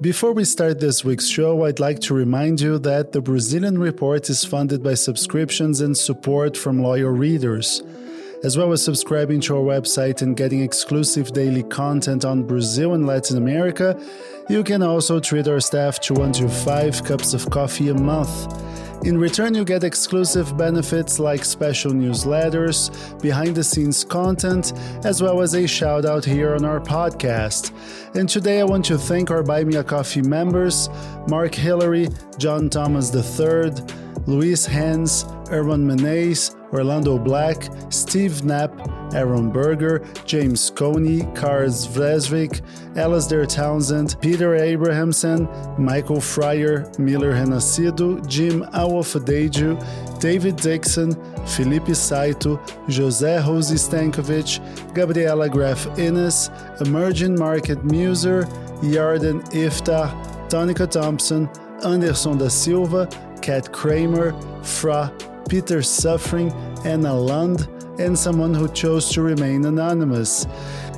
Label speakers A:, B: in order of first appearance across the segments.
A: Before we start this week's show, I'd like to remind you that the Brazilian Report is funded by subscriptions and support from loyal readers. As well as subscribing to our website and getting exclusive daily content on Brazil and Latin America, you can also treat our staff to one to five cups of coffee a month. In return, you get exclusive benefits like special newsletters, behind the scenes content, as well as a shout out here on our podcast. And today I want to thank our Buy Me a Coffee members Mark Hillary, John Thomas III, Luis Hens, Erwan Menes, Orlando Black, Steve Knapp, Aaron Berger, James Coney, Kars Vresvik, Alasdair Townsend, Peter Abrahamson, Michael Fryer, Miller Renascido, Jim Awofdeju, David Dixon, Felipe Saito, José Rose Stankovic, Gabriela Graf Innes, Emerging Market Muser, Yarden Iftar, Tonica Thompson, Anderson da Silva, Kat Kramer, Fra, Peter Suffering, Anna Lund, and someone who chose to remain anonymous.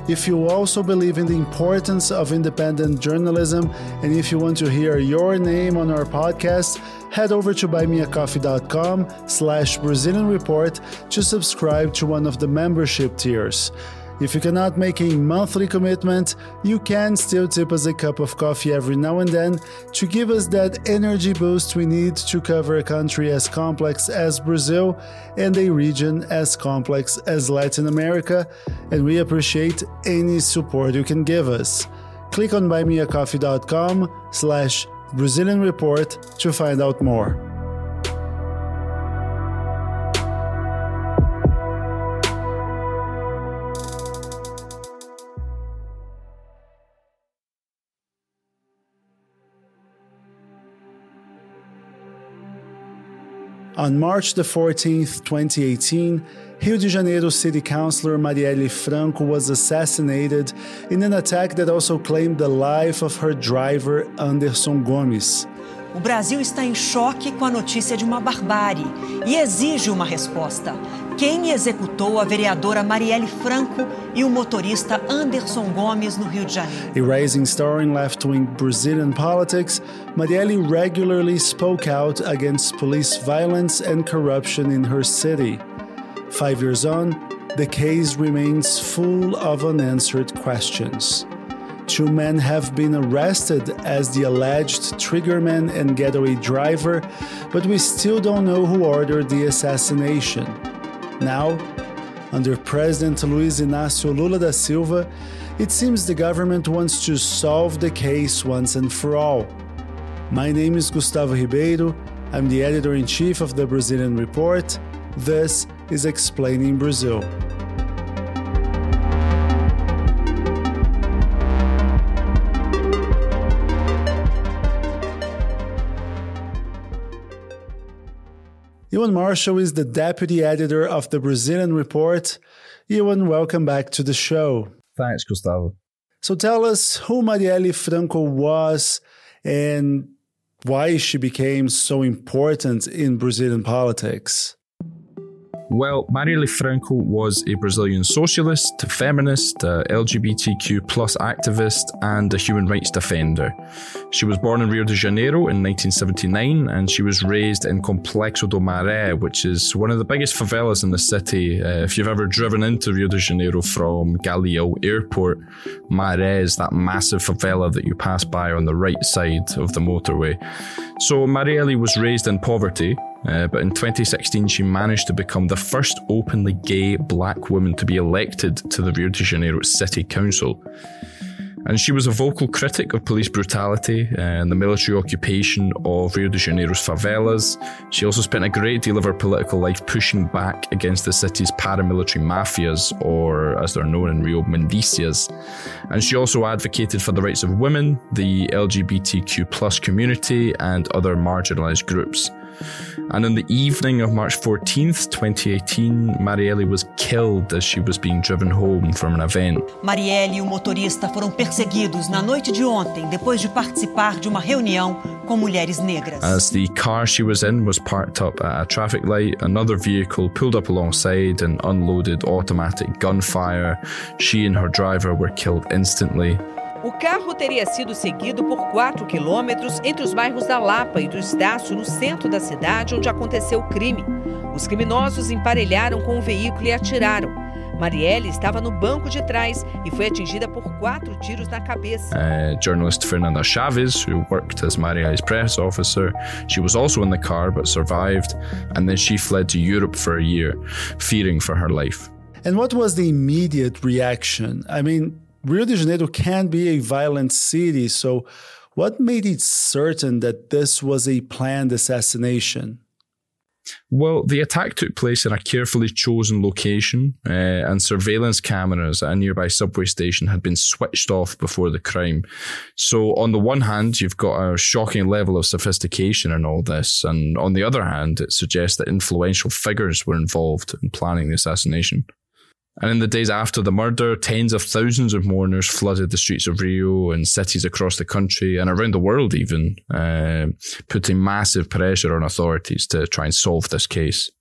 A: If you also believe in the importance of independent journalism and if you want to hear your name on our podcast, head over to buymeacoffee.com slash Brazilian Report to subscribe to one of the membership tiers. If you cannot make a monthly commitment, you can still tip us a cup of coffee every now and then to give us that energy boost we need to cover a country as complex as Brazil and a region as complex as Latin America, and we appreciate any support you can give us. Click on buymeacoffee.com slash Brazilian Report to find out more. On March the 14th, 2018, Rio de Janeiro City Councilor Marielle Franco was assassinated in an attack that also claimed the life of her driver Anderson Gomes.
B: O Brasil está em choque com a notícia de uma barbárie e exige uma resposta. Quem executou a vereadora Marielle Franco e o motorista Anderson Gomes no Rio de Janeiro?
A: A rising star in left wing Brazilian politics, Marielle regularly spoke out against police violence and corruption in her city. Five years on, the case remains full of unanswered questions. Two men have been arrested as the alleged triggerman and getaway driver, but we still don't know who ordered the assassination. Now, under President Luiz Inácio Lula da Silva, it seems the government wants to solve the case once and for all. My name is Gustavo Ribeiro. I'm the editor in chief of the Brazilian Report. This is Explaining Brazil. Ewan Marshall is the deputy editor of the Brazilian Report. Ewan, welcome back to the show.
C: Thanks, Gustavo.
A: So tell us who Marielle Franco was and why she became so important in Brazilian politics.
C: Well, Marielle Franco was a Brazilian socialist, feminist, LGBTQ plus activist, and a human rights defender. She was born in Rio de Janeiro in 1979, and she was raised in Complexo do Maré, which is one of the biggest favelas in the city. Uh, if you've ever driven into Rio de Janeiro from Galeão Airport, Maré is that massive favela that you pass by on the right side of the motorway. So Marielle was raised in poverty, uh, but in 2016, she managed to become the first openly gay black woman to be elected to the Rio de Janeiro City Council. And she was a vocal critic of police brutality and the military occupation of Rio de Janeiro's favelas. She also spent a great deal of her political life pushing back against the city's paramilitary mafias, or as they're known in Rio, milícias. And she also advocated for the rights of women, the LGBTQ plus community, and other marginalized groups. And on the evening of March 14th, 2018, Marielle was killed as she was being driven home from an event.
B: Marielle e o motorista foram perseguidos na noite de ontem depois de participar de uma reunião com mulheres negras.
C: As the car she was in was parked up at a traffic light, another vehicle pulled up alongside and unloaded automatic gunfire. She and her driver were killed instantly.
D: O carro teria sido seguido por 4 quilômetros entre os bairros da Lapa e do Estácio, no centro da cidade onde aconteceu o crime. Os criminosos emparelharam com o veículo e atiraram. Marielle estava no banco de trás e foi atingida por quatro tiros na cabeça.
C: Uh, journalist Fernanda Chaves, who worked as Marielle's press officer, she was also in the car but survived, and then she fled to Europe for a year, fearing for her life.
A: And what was the immediate reaction? I mean, Rio de Janeiro can be a violent city, so what made it certain that this was a planned assassination?
C: Well, the attack took place in a carefully chosen location, uh, and surveillance cameras at a nearby subway station had been switched off before the crime. So, on the one hand, you've got a shocking level of sophistication in all this, and on the other hand, it suggests that influential figures were involved in planning the assassination. And in the days after the murder, tens of thousands of mourners flooded the streets of Rio and cities across the country and around the world, even, uh, putting massive pressure on authorities to try and solve this case.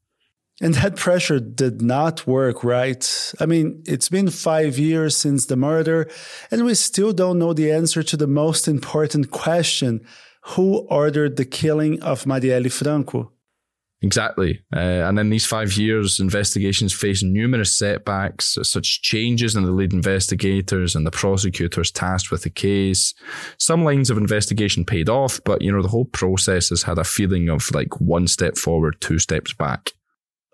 A: And that pressure did not work, right? I mean, it's been five years since the murder, and we still don't know the answer to the most important question who ordered the killing of Marielle Franco?
C: Exactly. Uh, and in these five years, investigations faced numerous setbacks, such changes in the lead investigators and the prosecutors tasked with the case. Some lines of investigation paid off, but you know, the whole process has had a feeling of like one step forward, two steps back.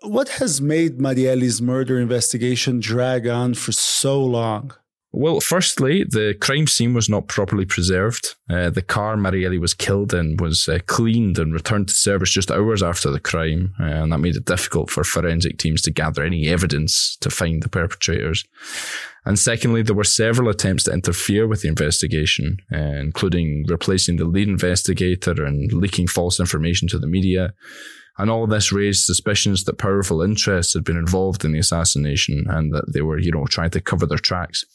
A: What has made Marielle's murder investigation drag on for so long?
C: Well, firstly, the crime scene was not properly preserved. Uh, the car Marielle was killed in was uh, cleaned and returned to service just hours after the crime, uh, and that made it difficult for forensic teams to gather any evidence to find the perpetrators. And secondly, there were several attempts to interfere with the investigation, uh, including replacing the lead investigator and leaking false information to the media. And all this raised suspicions that powerful interests had been involved in the assassination and that they were, you know, trying to cover their tracks.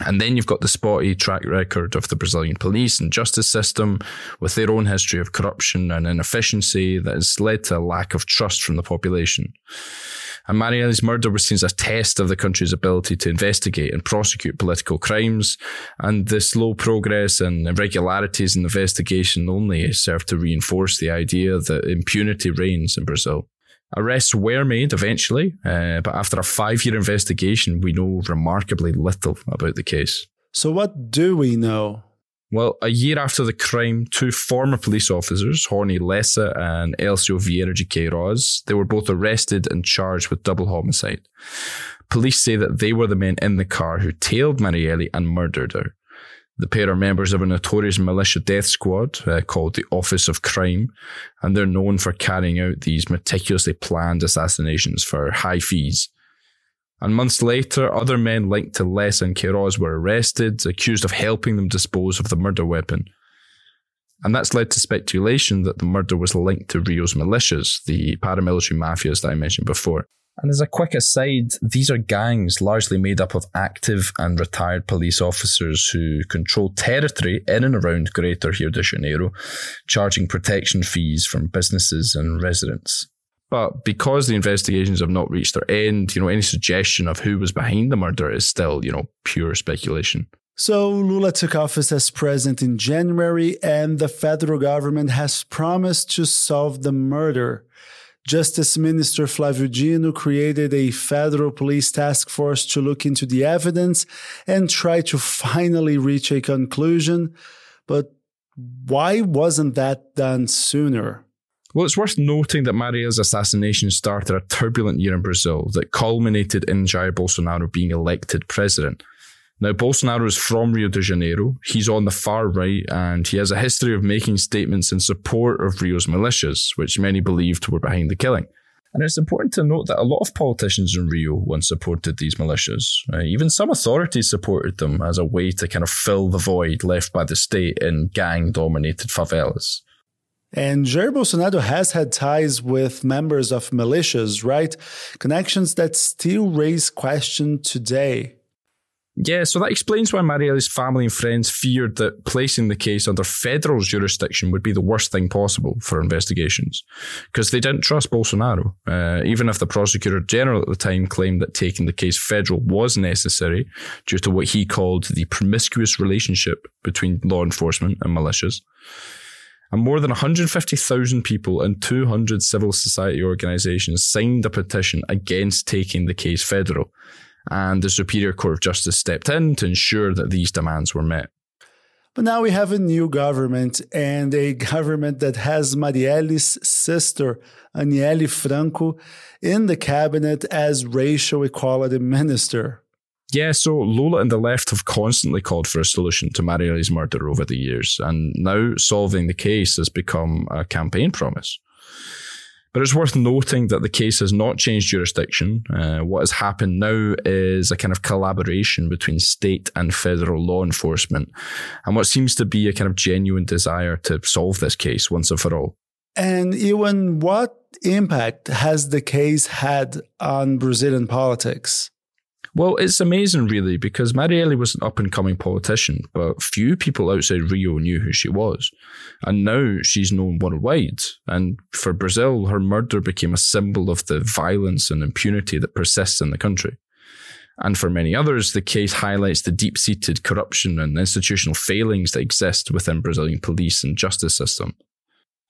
C: And then you've got the spotty track record of the Brazilian police and justice system with their own history of corruption and inefficiency that has led to a lack of trust from the population. And Marielle's murder was seen as a test of the country's ability to investigate and prosecute political crimes. And the slow progress and irregularities in the investigation only served to reinforce the idea that impunity reigns in Brazil. Arrests were made eventually, uh, but after a five year investigation, we know remarkably little about the case.
A: So, what do we know?
C: Well, a year after the crime, two former police officers, Ronnie Lessa and Elcio Vieira de Queiroz, they were both arrested and charged with double homicide. Police say that they were the men in the car who tailed Marielle and murdered her. The pair are members of a notorious militia death squad uh, called the Office of Crime, and they're known for carrying out these meticulously planned assassinations for high fees. And months later, other men linked to Lessa and Queiroz were arrested, accused of helping them dispose of the murder weapon. And that's led to speculation that the murder was linked to Rio's militias, the paramilitary mafias that I mentioned before. And as a quick aside, these are gangs largely made up of active and retired police officers who control territory in and around Greater Rio de Janeiro, charging protection fees from businesses and residents. But because the investigations have not reached their end, you know, any suggestion of who was behind the murder is still, you know, pure speculation.
A: So Lula took office as president in January, and the federal government has promised to solve the murder. Justice Minister Flávio Dino created a federal police task force to look into the evidence and try to finally reach a conclusion. But why wasn't that done sooner?
C: Well, it's worth noting that Maria's assassination started a turbulent year in Brazil that culminated in Jair Bolsonaro being elected president. Now, Bolsonaro is from Rio de Janeiro. He's on the far right, and he has a history of making statements in support of Rio's militias, which many believed were behind the killing. And it's important to note that a lot of politicians in Rio once supported these militias. Uh, even some authorities supported them as a way to kind of fill the void left by the state in gang dominated favelas.
A: And Jair Bolsonaro has had ties with members of militias, right? Connections that still raise question today.
C: Yeah, so that explains why Marielle's family and friends feared that placing the case under federal jurisdiction would be the worst thing possible for investigations, because they didn't trust Bolsonaro. Uh, even if the prosecutor general at the time claimed that taking the case federal was necessary due to what he called the promiscuous relationship between law enforcement and militias. And more than 150,000 people and 200 civil society organizations signed a petition against taking the case federal and the Superior Court of Justice stepped in to ensure that these demands were met.
A: But now we have a new government and a government that has Marielle's sister, Anielle Franco, in the cabinet as racial equality minister.
C: Yeah, so Lula and the left have constantly called for a solution to Marielle's murder over the years, and now solving the case has become a campaign promise. But it's worth noting that the case has not changed jurisdiction. Uh, what has happened now is a kind of collaboration between state and federal law enforcement, and what seems to be a kind of genuine desire to solve this case once and for all.
A: And Ewan, what impact has the case had on Brazilian politics?
C: Well, it's amazing, really, because Marielle was an up and coming politician, but few people outside Rio knew who she was. And now she's known worldwide. And for Brazil, her murder became a symbol of the violence and impunity that persists in the country. And for many others, the case highlights the deep seated corruption and institutional failings that exist within Brazilian police and justice system.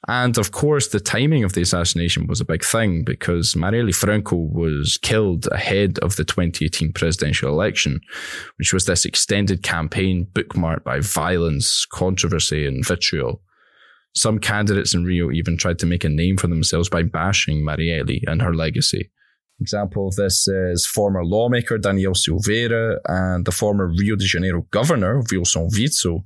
C: And of course, the timing of the assassination was a big thing because Marielle Franco was killed ahead of the 2018 presidential election, which was this extended campaign bookmarked by violence, controversy, and vitriol. Some candidates in Rio even tried to make a name for themselves by bashing Marielle and her legacy. Example of this is former lawmaker Daniel Silveira and the former Rio de Janeiro governor Wilson Witzel,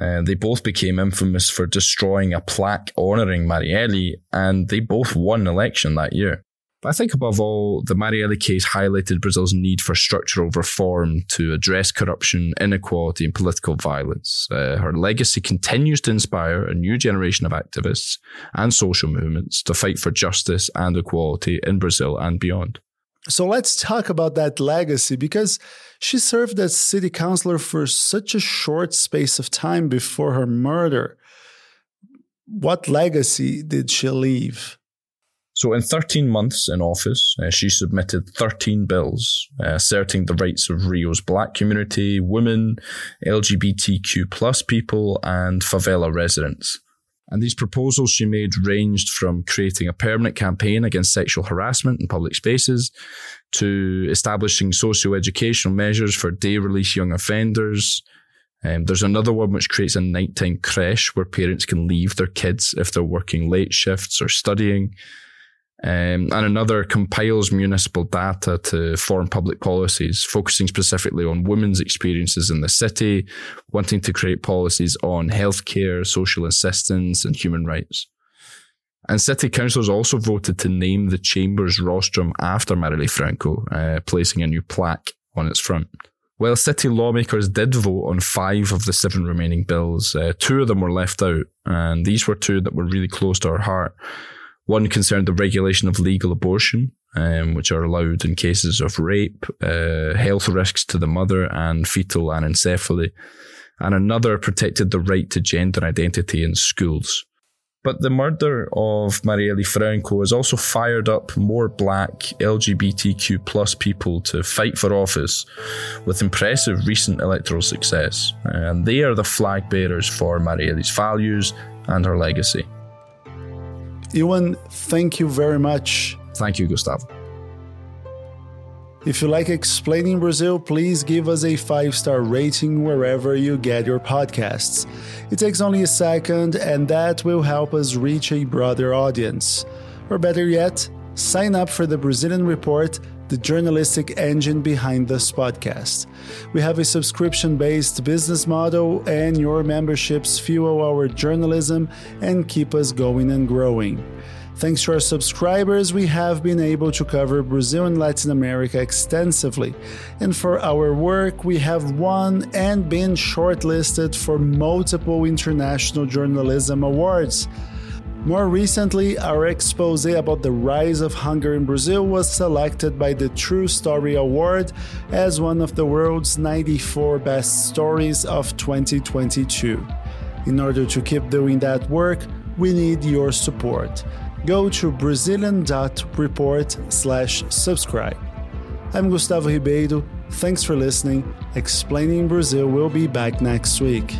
C: uh, they both became infamous for destroying a plaque honouring Marielle, and they both won election that year. But I think above all, the Marielle case highlighted Brazil's need for structural reform to address corruption, inequality, and political violence. Uh, her legacy continues to inspire a new generation of activists and social movements to fight for justice and equality in Brazil and beyond.
A: So let's talk about that legacy because she served as city councilor for such a short space of time before her murder. What legacy did she leave?
C: So, in 13 months in office, uh, she submitted 13 bills uh, asserting the rights of Rio's black community, women, LGBTQ plus people, and favela residents. And these proposals she made ranged from creating a permanent campaign against sexual harassment in public spaces to establishing socio-educational measures for day release young offenders. Um, there's another one which creates a nighttime creche where parents can leave their kids if they're working late shifts or studying. Um, and another compiles municipal data to form public policies, focusing specifically on women's experiences in the city, wanting to create policies on healthcare, social assistance, and human rights. And city councillors also voted to name the chamber's rostrum after Marielle Franco, uh, placing a new plaque on its front. While city lawmakers did vote on five of the seven remaining bills, uh, two of them were left out, and these were two that were really close to our heart. One concerned the regulation of legal abortion, um, which are allowed in cases of rape, uh, health risks to the mother, and fetal anencephaly. And another protected the right to gender identity in schools. But the murder of Marielle Franco has also fired up more black LGBTQ plus people to fight for office with impressive recent electoral success. And they are the flag bearers for Marielle's values and her legacy.
A: Ewan, thank you very much.
C: Thank you, Gustavo.
A: If you like explaining Brazil, please give us a five star rating wherever you get your podcasts. It takes only a second, and that will help us reach a broader audience. Or better yet, sign up for the Brazilian Report the journalistic engine behind this podcast. We have a subscription based business model, and your memberships fuel our journalism and keep us going and growing. Thanks to our subscribers, we have been able to cover Brazil and Latin America extensively. And for our work, we have won and been shortlisted for multiple international journalism awards. More recently, our expose about the rise of hunger in Brazil was selected by the True Story Award as one of the world's 94 best stories of 2022. In order to keep doing that work, we need your support. Go to brazilian.report/subscribe. I'm Gustavo Ribeiro. Thanks for listening. Explaining Brazil will be back next week.